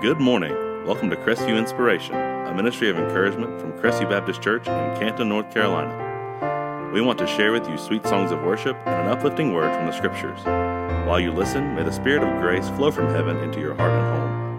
Good morning. Welcome to Crestview Inspiration, a ministry of encouragement from Crestview Baptist Church in Canton, North Carolina. We want to share with you sweet songs of worship and an uplifting word from the Scriptures. While you listen, may the Spirit of grace flow from heaven into your heart and home.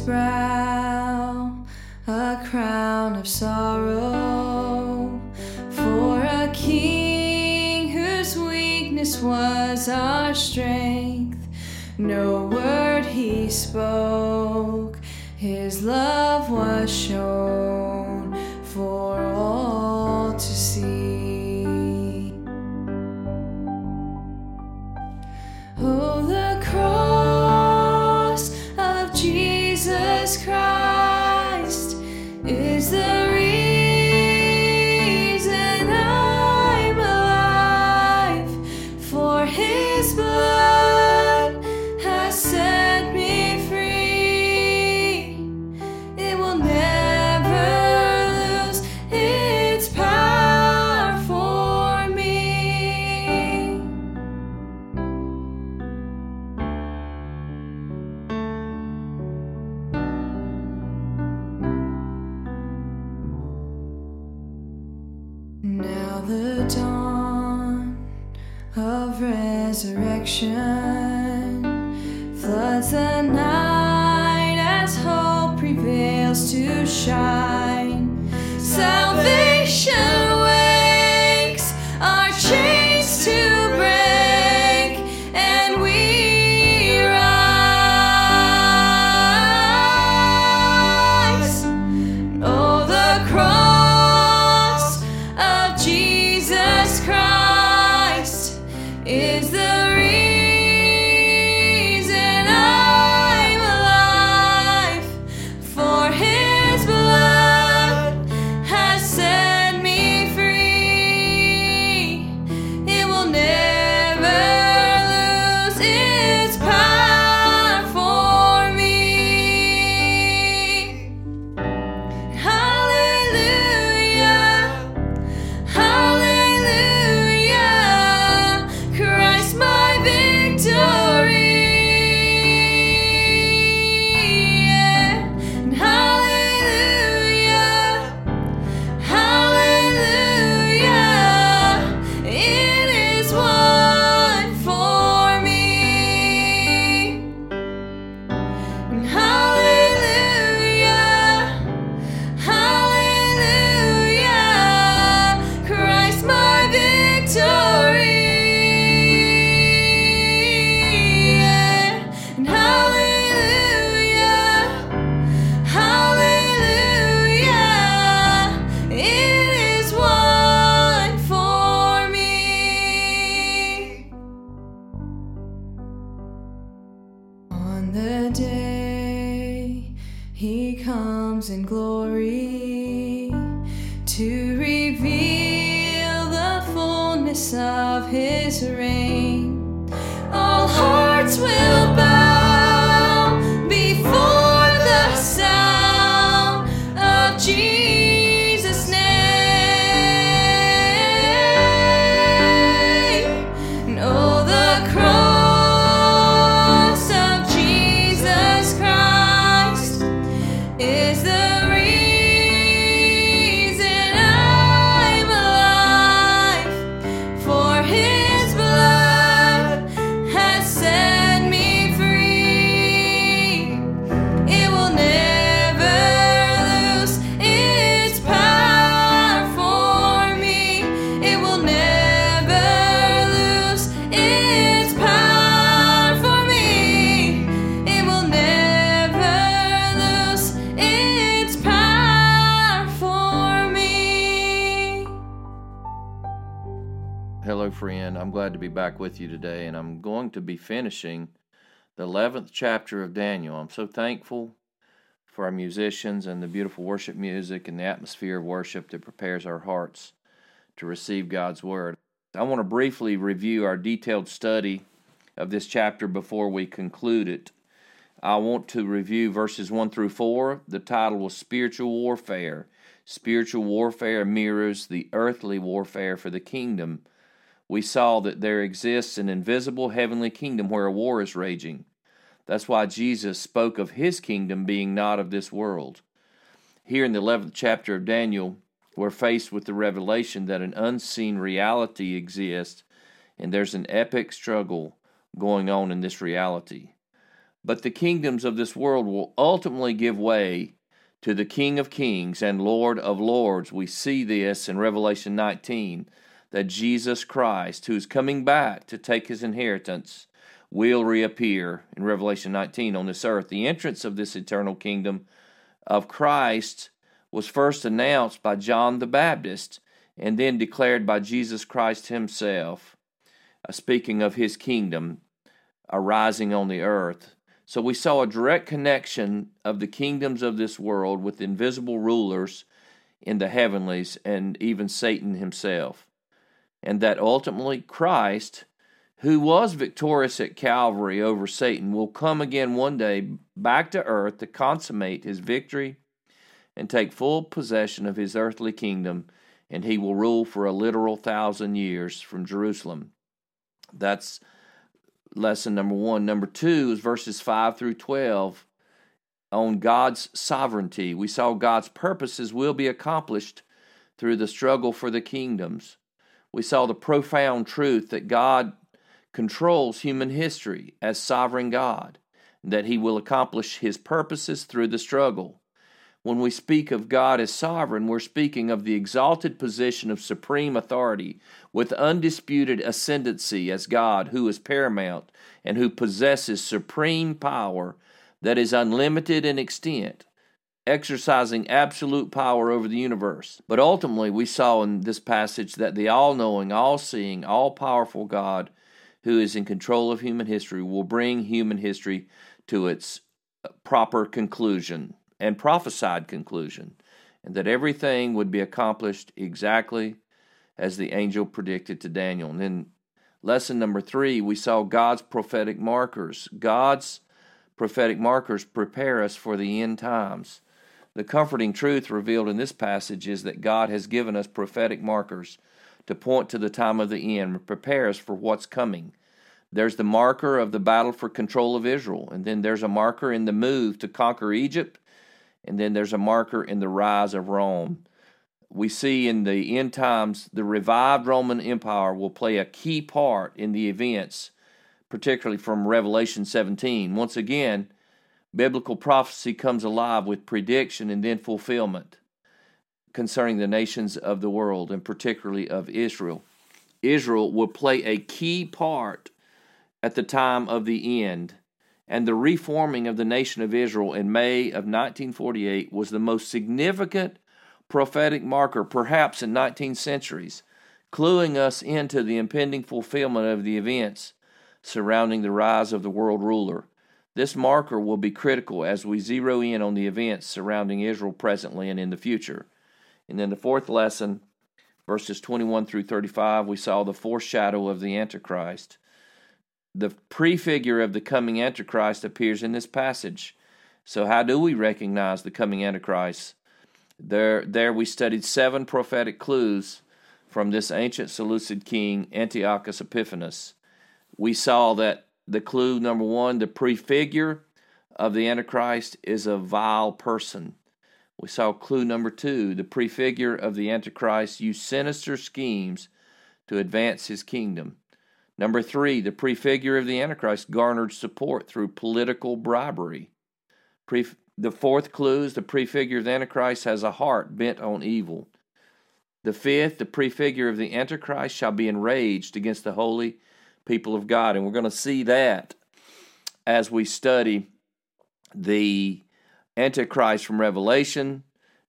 brow a crown of sorrow for a king whose weakness was our strength. No word he spoke, his love was. Back with you today, and I'm going to be finishing the 11th chapter of Daniel. I'm so thankful for our musicians and the beautiful worship music and the atmosphere of worship that prepares our hearts to receive God's Word. I want to briefly review our detailed study of this chapter before we conclude it. I want to review verses 1 through 4. The title was Spiritual Warfare. Spiritual warfare mirrors the earthly warfare for the kingdom. We saw that there exists an invisible heavenly kingdom where a war is raging. That's why Jesus spoke of his kingdom being not of this world. Here in the 11th chapter of Daniel, we're faced with the revelation that an unseen reality exists, and there's an epic struggle going on in this reality. But the kingdoms of this world will ultimately give way to the King of Kings and Lord of Lords. We see this in Revelation 19 that Jesus Christ, who's coming back to take his inheritance, will reappear in Revelation 19 on this earth. The entrance of this eternal kingdom of Christ was first announced by John the Baptist and then declared by Jesus Christ himself, uh, speaking of his kingdom arising on the earth. So we saw a direct connection of the kingdoms of this world with invisible rulers in the heavenlies and even Satan himself. And that ultimately Christ, who was victorious at Calvary over Satan, will come again one day back to earth to consummate his victory and take full possession of his earthly kingdom, and he will rule for a literal thousand years from Jerusalem. That's lesson number one. Number two is verses 5 through 12 on God's sovereignty. We saw God's purposes will be accomplished through the struggle for the kingdoms. We saw the profound truth that God controls human history as sovereign God, that He will accomplish His purposes through the struggle. When we speak of God as sovereign, we're speaking of the exalted position of supreme authority with undisputed ascendancy as God, who is paramount and who possesses supreme power that is unlimited in extent, exercising absolute power over the universe. But ultimately, we saw in this passage that the all knowing, all seeing, all powerful God, who is in control of human history, will bring human history to its uh, proper conclusion and prophesied conclusion, and that everything would be accomplished exactly as the angel predicted to Daniel. And then, lesson number three, we saw God's prophetic markers. God's prophetic markers prepare us for the end times. The comforting truth revealed in this passage is that God has given us prophetic markers to point to the time of the end prepare us for what's coming. There's the marker of the battle for control of Israel, and then there's a marker in the move to conquer Egypt and then there's a marker in the rise of Rome. We see in the end times the revived Roman Empire will play a key part in the events, particularly from Revelation 17. Once again, biblical prophecy comes alive with prediction and then fulfillment concerning the nations of the world, and particularly of Israel. Israel will play a key part at the time of the end and the reforming of the nation of Israel in May of 1948 was the most significant prophetic marker, perhaps in 19 centuries, cluing us into the impending fulfillment of the events surrounding the rise of the world ruler. This marker will be critical as we zero in on the events surrounding Israel presently and in the future. And then the fourth lesson, verses 21 through 35, we saw the foreshadow of the Antichrist the prefigure of the coming Antichrist appears in this passage. So, how do we recognize the coming Antichrist? There, there we studied seven prophetic clues from this ancient Seleucid king, Antiochus Epiphanes. We saw that the clue number one, the prefigure of the Antichrist is a vile person. We saw clue number two, the prefigure of the Antichrist used sinister schemes to advance his kingdom. Number three, the prefigure of the Antichrist garnered support through political bribery. The fourth clue is the prefigure of the Antichrist has a heart bent on evil. The fifth, the prefigure of the Antichrist shall be enraged against the holy people of God. And we're going to see that as we study the Antichrist from Revelation.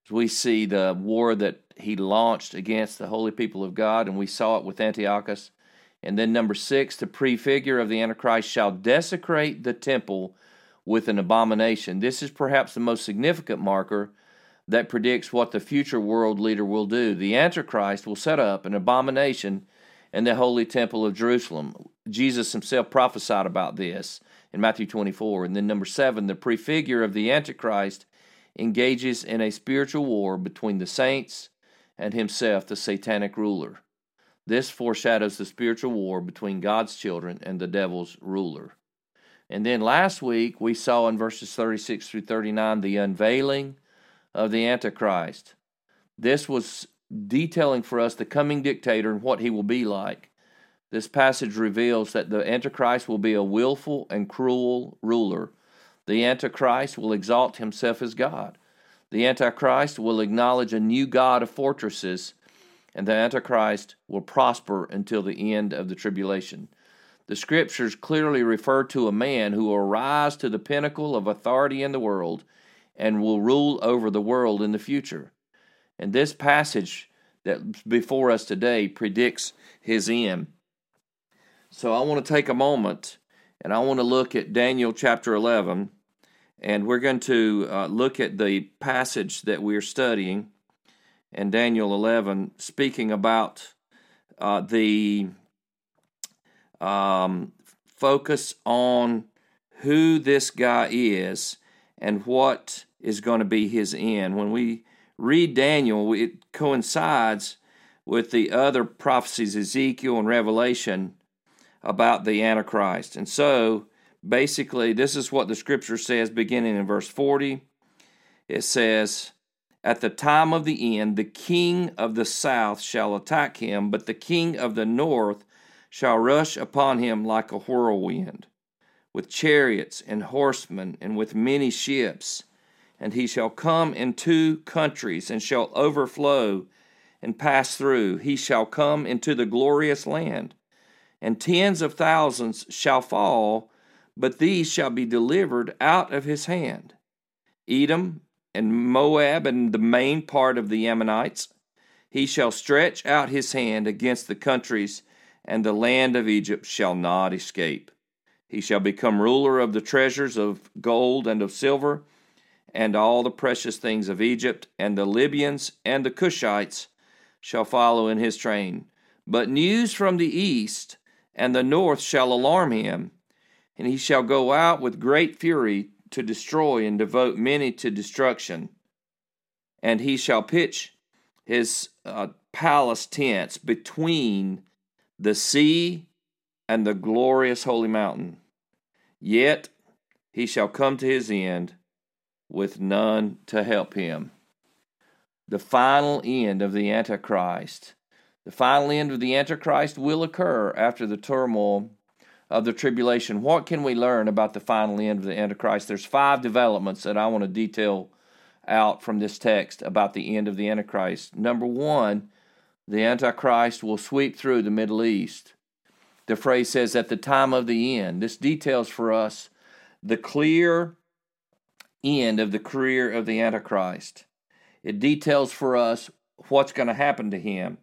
We see the war that he launched against the holy people of God, and we saw it with Antiochus. And then number six, the prefigure of the Antichrist shall desecrate the temple with an abomination. This is perhaps the most significant marker that predicts what the future world leader will do. The Antichrist will set up an abomination in the holy temple of Jerusalem. Jesus himself prophesied about this in Matthew 24. And then number seven, the prefigure of the Antichrist engages in a spiritual war between the saints and himself, the satanic ruler. This foreshadows the spiritual war between God's children and the devil's ruler. And then last week we saw in verses 36 through 39 the unveiling of the Antichrist. This was detailing for us the coming dictator and what he will be like. This passage reveals that the Antichrist will be a willful and cruel ruler. The Antichrist will exalt himself as God. The Antichrist will acknowledge a new God of fortresses, and the Antichrist will prosper until the end of the tribulation. The scriptures clearly refer to a man who will rise to the pinnacle of authority in the world and will rule over the world in the future. And this passage that's before us today predicts his end. So I want to take a moment and I want to look at Daniel chapter 11, and we're going to uh, look at the passage that we're studying in Daniel 11, speaking about uh, the um, focus on who this guy is and what is going to be his end. When we read Daniel, it coincides with the other prophecies, Ezekiel and Revelation, about the Antichrist. And so, basically, this is what the scripture says beginning in verse 40. It says, At the time of the end, the king of the south shall attack him, but the king of the north shall rush upon him like a whirlwind, with chariots and horsemen, and with many ships. And he shall come in two countries, and shall overflow and pass through. He shall come into the glorious land and tens of thousands shall fall, but these shall be delivered out of his hand. Edom and Moab and the main part of the Ammonites, he shall stretch out his hand against the countries, and the land of Egypt shall not escape. He shall become ruler of the treasures of gold and of silver, and all the precious things of Egypt, and the Libyans and the Cushites shall follow in his train. But news from the east and the north shall alarm him, and he shall go out with great fury to destroy and devote many to destruction. And he shall pitch his uh, palace tents between the sea and the glorious holy mountain. Yet he shall come to his end with none to help him. The final end of the Antichrist the final end of the Antichrist will occur after the turmoil of the tribulation. What can we learn about the final end of the Antichrist? There's five developments that I want to detail out from this text about the end of the Antichrist. Number one, the Antichrist will sweep through the Middle East. The phrase says, at the time of the end. This details for us the clear end of the career of the Antichrist. It details for us what's going to happen to him.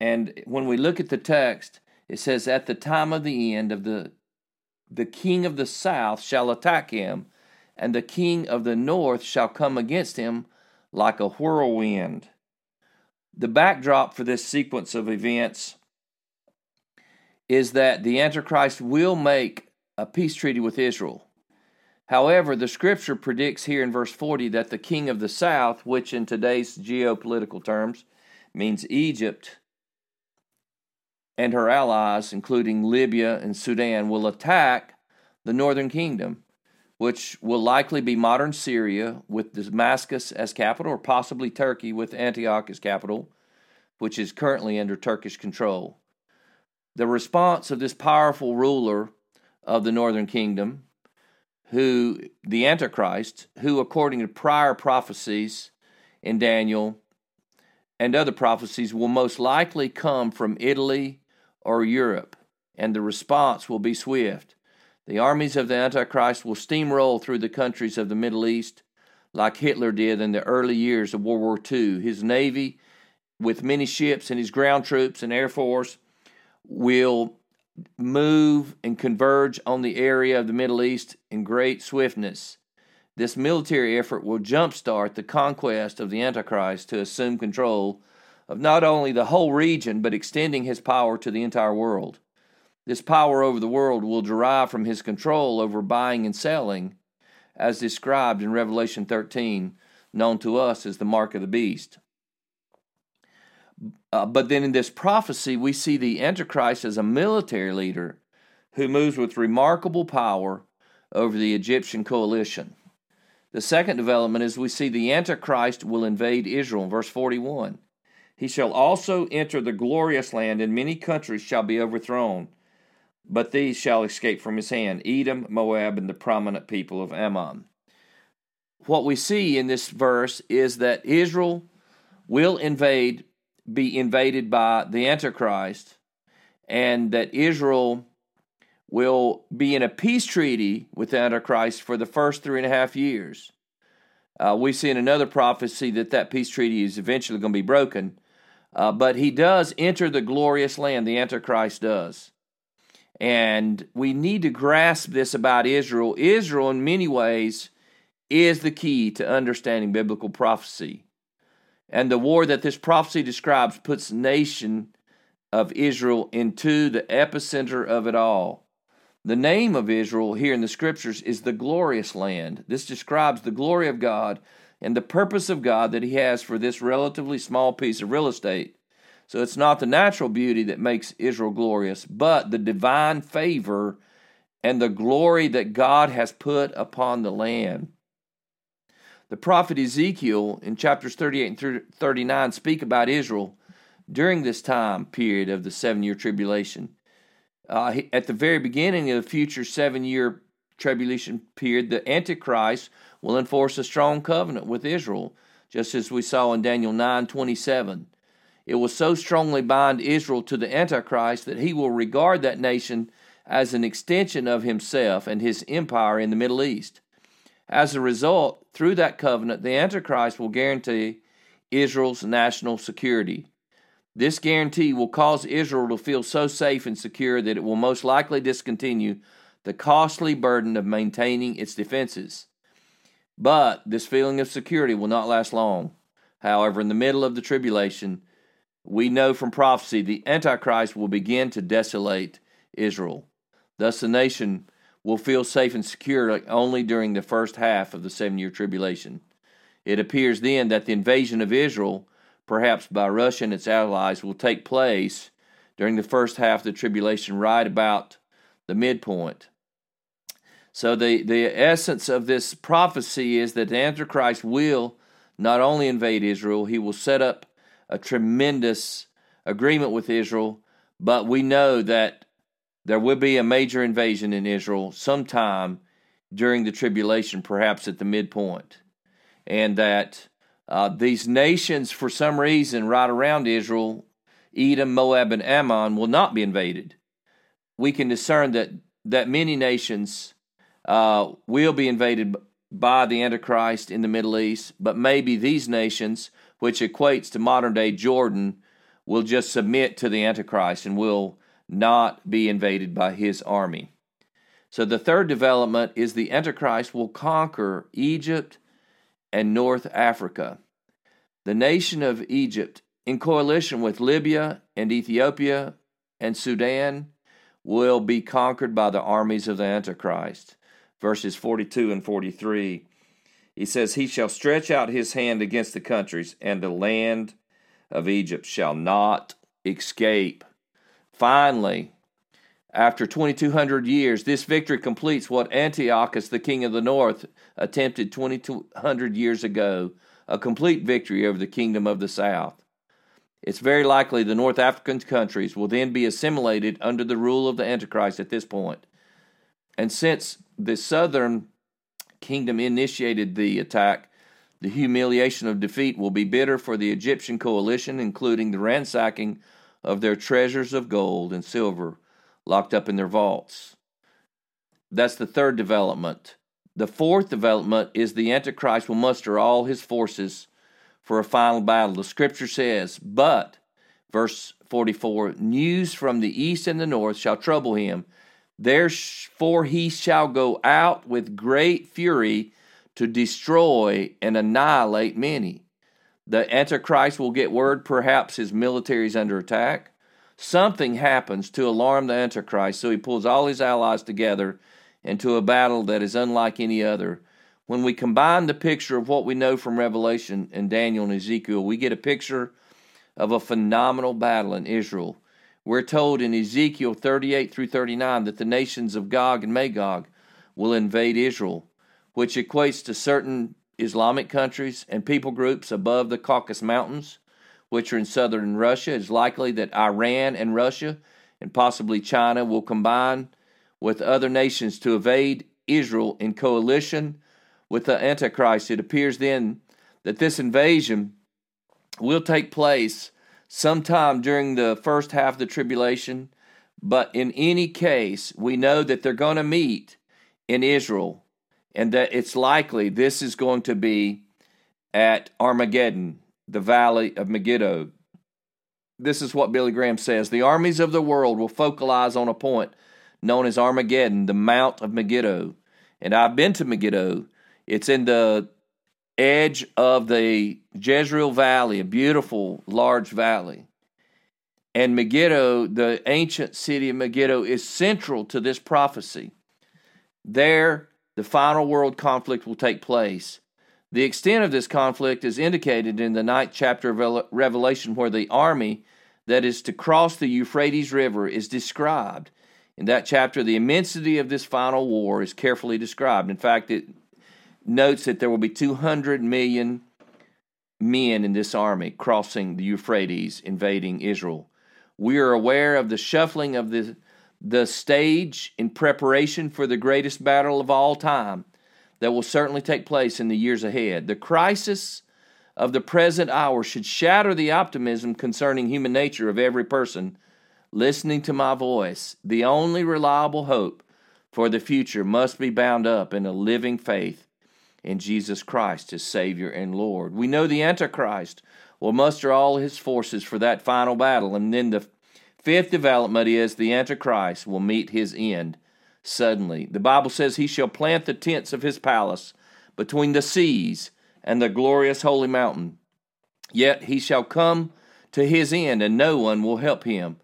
And when we look at the text, it says, At the time of the end of the the king of the south shall attack him, and the king of the north shall come against him like a whirlwind. The backdrop for this sequence of events is that the Antichrist will make a peace treaty with Israel. However, the scripture predicts here in verse 40 that the king of the south, which in today's geopolitical terms means Egypt, and her allies, including Libya and Sudan, will attack the northern kingdom, which will likely be modern Syria with Damascus as capital, or possibly Turkey with Antioch as capital, which is currently under Turkish control. The response of this powerful ruler of the northern kingdom, who the Antichrist, who according to prior prophecies in Daniel and other prophecies will most likely come from Italy or Europe, and the response will be swift. The armies of the Antichrist will steamroll through the countries of the Middle East like Hitler did in the early years of World War II. His navy with many ships and his ground troops and air force, will move and converge on the area of the Middle East in great swiftness. This military effort will jumpstart the conquest of the Antichrist to assume control of not only the whole region, but extending his power to the entire world. This power over the world will derive from his control over buying and selling, as described in Revelation 13, known to us as the mark of the beast. Uh, but then in this prophecy, we see the Antichrist as a military leader who moves with remarkable power over the Egyptian coalition. The second development is we see the Antichrist will invade Israel verse 41. He shall also enter the glorious land, and many countries shall be overthrown, but these shall escape from his hand Edom, Moab, and the prominent people of Ammon. What we see in this verse is that Israel will invade be invaded by the Antichrist, and that Israel will be in a peace treaty with the Antichrist for the first three and a half years. Uh, we see in another prophecy that that peace treaty is eventually going to be broken, uh, but he does enter the glorious land, the Antichrist does. And we need to grasp this about Israel. Israel, in many ways, is the key to understanding biblical prophecy. And the war that this prophecy describes puts the nation of Israel into the epicenter of it all. The name of Israel here in the scriptures is the glorious land. This describes the glory of God and the purpose of God that He has for this relatively small piece of real estate. So it's not the natural beauty that makes Israel glorious, but the divine favor and the glory that God has put upon the land. The prophet Ezekiel in chapters 38 and 39 speak about Israel during this time period of the seven year tribulation. Uh, at the very beginning of the future seven year tribulation period, the Antichrist will enforce a strong covenant with Israel, just as we saw in Daniel 9 27. It will so strongly bind Israel to the Antichrist that he will regard that nation as an extension of himself and his empire in the Middle East. As a result, through that covenant, the Antichrist will guarantee Israel's national security. This guarantee will cause Israel to feel so safe and secure that it will most likely discontinue the costly burden of maintaining its defenses. But this feeling of security will not last long. However, in the middle of the tribulation, we know from prophecy the Antichrist will begin to desolate Israel. Thus, the nation will feel safe and secure only during the first half of the seven year tribulation. It appears then that the invasion of Israel, perhaps by Russia and its allies, will take place during the first half of the tribulation, right about the midpoint. So, the, the essence of this prophecy is that the Antichrist will not only invade Israel, he will set up a tremendous agreement with Israel, but we know that there will be a major invasion in Israel sometime during the tribulation, perhaps at the midpoint. And that uh, these nations, for some reason, right around Israel, Edom, Moab, and Ammon, will not be invaded. We can discern that, that many nations uh, will be invaded by the Antichrist in the Middle East, but maybe these nations, which equates to modern day Jordan, will just submit to the Antichrist and will not be invaded by his army. So the third development is the Antichrist will conquer Egypt and North Africa. The nation of Egypt, in coalition with Libya and Ethiopia and Sudan, will be conquered by the armies of the Antichrist. Verses 42 and 43. He says, He shall stretch out his hand against the countries, and the land of Egypt shall not escape. Finally, after 2200 years, this victory completes what Antiochus, the king of the north, attempted 2200 years ago a complete victory over the kingdom of the south. It's very likely the North African countries will then be assimilated under the rule of the Antichrist at this point. And since the southern kingdom initiated the attack, the humiliation of defeat will be bitter for the Egyptian coalition, including the ransacking of their treasures of gold and silver locked up in their vaults. That's the third development. The fourth development is the Antichrist will muster all his forces for a final battle. The scripture says, But, verse 44, news from the east and the north shall trouble him. Therefore he shall go out with great fury to destroy and annihilate many. The Antichrist will get word perhaps his military is under attack. Something happens to alarm the Antichrist, so he pulls all his allies together into a battle that is unlike any other. When we combine the picture of what we know from Revelation and Daniel and Ezekiel, we get a picture of a phenomenal battle in Israel. We're told in Ezekiel 38 through 39 that the nations of Gog and Magog will invade Israel, which equates to certain Islamic countries and people groups above the Caucasus Mountains, which are in southern Russia. It's likely that Iran and Russia and possibly China will combine with other nations to evade Israel in coalition with the Antichrist. It appears then that this invasion will take place sometime during the first half of the tribulation. But in any case, we know that they're going to meet in Israel and that it's likely this is going to be at Armageddon, the valley of Megiddo. This is what Billy Graham says The armies of the world will focalize on a point known as Armageddon, the Mount of Megiddo. And I've been to Megiddo. It's in the edge of the Jezreel Valley, a beautiful, large valley. And Megiddo, the ancient city of Megiddo, is central to this prophecy. There, the final world conflict will take place. The extent of this conflict is indicated in the ninth chapter of Revelation, where the army that is to cross the Euphrates River is described. In that chapter, the immensity of this final war is carefully described. In fact, it notes that there will be 200 million men in this army crossing the Euphrates, invading Israel. We are aware of the shuffling of the, the stage in preparation for the greatest battle of all time that will certainly take place in the years ahead. The crisis of the present hour should shatter the optimism concerning human nature of every person listening to my voice. The only reliable hope for the future must be bound up in a living faith in Jesus Christ as Savior and Lord. We know the Antichrist will muster all his forces for that final battle, and then the fifth development is the Antichrist will meet his end suddenly. The Bible says he shall plant the tents of his palace between the seas and the glorious holy mountain. Yet he shall come to his end, and no one will help him.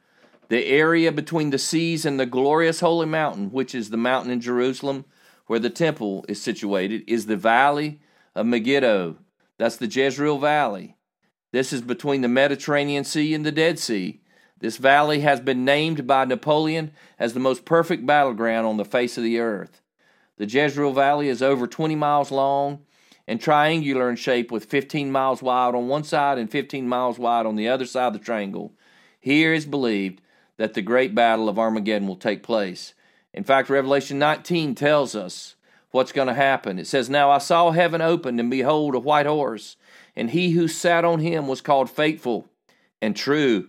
The area between the seas and the glorious holy mountain, which is the mountain in Jerusalem, where the temple is situated, is the valley of Megiddo. That's the Jezreel Valley. This is between the Mediterranean Sea and the Dead Sea. This valley has been named by Napoleon as the most perfect battleground on the face of the earth. The Jezreel Valley is over 20 miles long and triangular in shape with 15 miles wide on one side and 15 miles wide on the other side of the triangle. Here is believed that the great battle of Armageddon will take place. In fact, Revelation 19 tells us what's going to happen. It says, Now I saw heaven opened, and behold, a white horse, and he who sat on him was called faithful and true,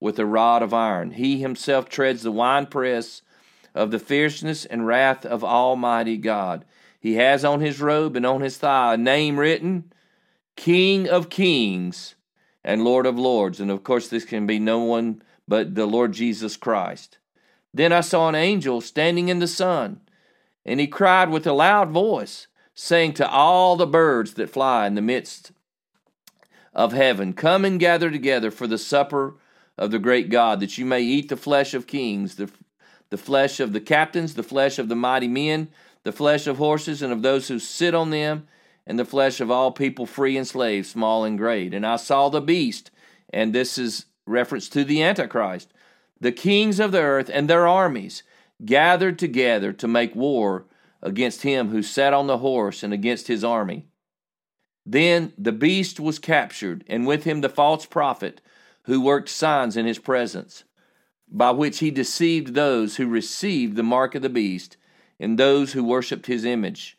with a rod of iron. He himself treads the winepress of the fierceness and wrath of Almighty God. He has on his robe and on his thigh a name written King of Kings and Lord of Lords. And of course, this can be no one but the Lord Jesus Christ. Then I saw an angel standing in the sun and he cried with a loud voice, saying to all the birds that fly in the midst of heaven, Come and gather together for the supper of the great God, that you may eat the flesh of kings, the, the flesh of the captains, the flesh of the mighty men, the flesh of horses and of those who sit on them, and the flesh of all people, free and slave, small and great. And I saw the beast, and this is reference to the Antichrist, the kings of the earth and their armies gathered together to make war against him who sat on the horse and against his army. Then the beast was captured, and with him the false prophet who worked signs in his presence, by which he deceived those who received the mark of the beast and those who worshipped his image.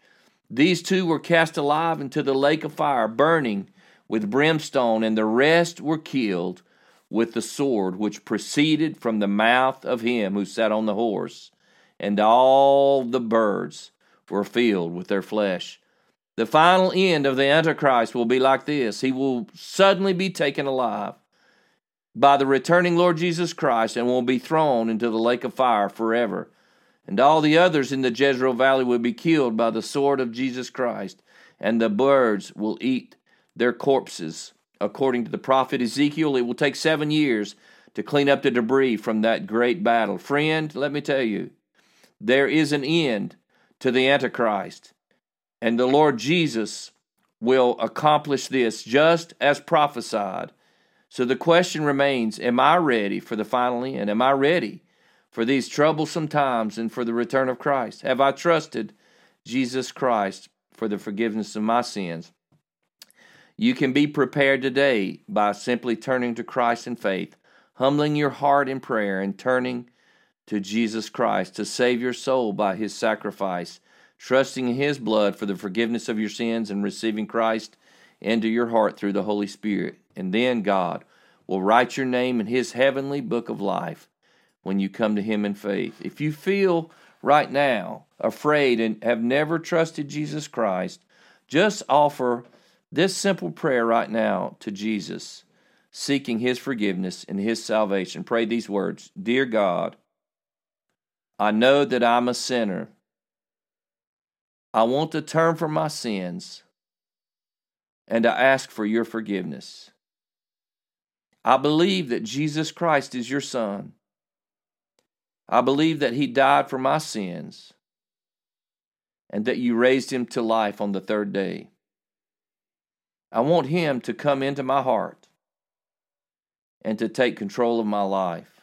These two were cast alive into the lake of fire, burning with brimstone, and the rest were killed with the sword which proceeded from the mouth of him who sat on the horse, and all the birds were filled with their flesh. The final end of the Antichrist will be like this He will suddenly be taken alive by the returning Lord Jesus Christ and will be thrown into the lake of fire forever. And all the others in the Jezreel Valley will be killed by the sword of Jesus Christ, and the birds will eat their corpses. According to the prophet Ezekiel, it will take seven years to clean up the debris from that great battle. Friend, let me tell you, there is an end to the Antichrist, and the Lord Jesus will accomplish this just as prophesied. So the question remains Am I ready for the final end? Am I ready for these troublesome times and for the return of Christ? Have I trusted Jesus Christ for the forgiveness of my sins? You can be prepared today by simply turning to Christ in faith, humbling your heart in prayer, and turning to Jesus Christ to save your soul by his sacrifice, trusting in his blood for the forgiveness of your sins, and receiving Christ into your heart through the Holy Spirit. And then God will write your name in his heavenly book of life when you come to Him in faith. If you feel right now afraid and have never trusted Jesus Christ, just offer this simple prayer right now to Jesus, seeking His forgiveness and His salvation. Pray these words Dear God, I know that I'm a sinner. I want to turn from my sins and I ask for your forgiveness. I believe that Jesus Christ is your Son I believe that he died for my sins and that you raised him to life on the third day. I want him to come into my heart and to take control of my life.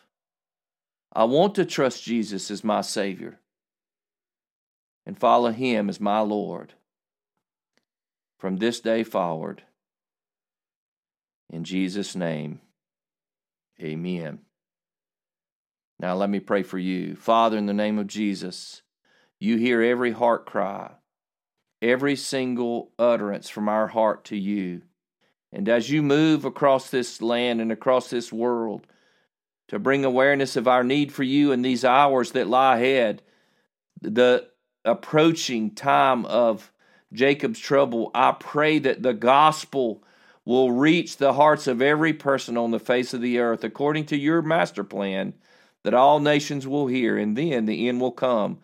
I want to trust Jesus as my Savior and follow him as my Lord from this day forward. In Jesus' name, amen. Now let me pray for you. Father, in the name of Jesus, you hear every heart cry, every single utterance from our heart to you. And as you move across this land and across this world to bring awareness of our need for you in these hours that lie ahead, the approaching time of Jacob's trouble, I pray that the gospel will reach the hearts of every person on the face of the earth according to your master plan that all nations will hear, and then the end will come.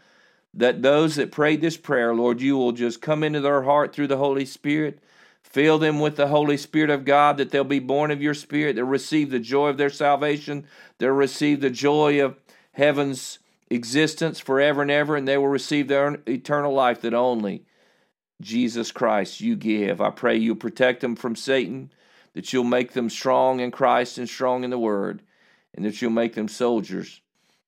That those that prayed this prayer, Lord, you will just come into their heart through the Holy Spirit, fill them with the Holy Spirit of God, that they'll be born of your Spirit, they'll receive the joy of their salvation, they'll receive the joy of heaven's existence forever and ever, and they will receive their eternal life that only Jesus Christ you give. I pray you'll protect them from Satan, that you'll make them strong in Christ and strong in the Word and that you'll make them soldiers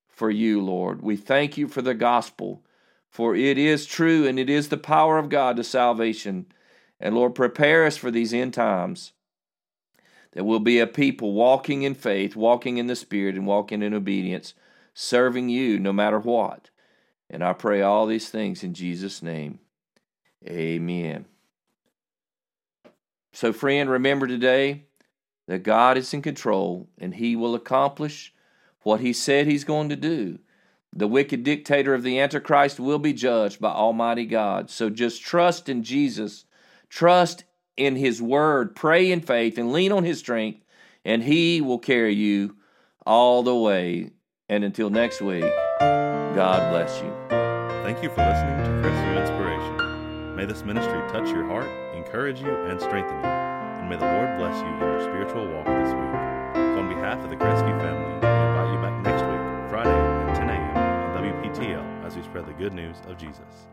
for you, Lord. We thank you for the gospel, for it is true and it is the power of God to salvation. And Lord, prepare us for these end times that we'll be a people walking in faith, walking in the Spirit, and walking in obedience, serving you no matter what. And I pray all these things in Jesus' name. Amen. So, friend, remember today that God is in control and He will accomplish what He said He's going to do. The wicked dictator of the Antichrist will be judged by Almighty God. So just trust in Jesus, trust in His Word, pray in faith, and lean on His strength, and He will carry you all the way. And until next week, God bless you. Thank you for listening to Inspiration. May this ministry touch your heart, encourage you, and strengthen you and may the Lord bless you in your spiritual walk this week. So, on behalf of the Crestview family, we invite you back next week, Friday at 10 a.m. on WPTL as we spread the good news of Jesus.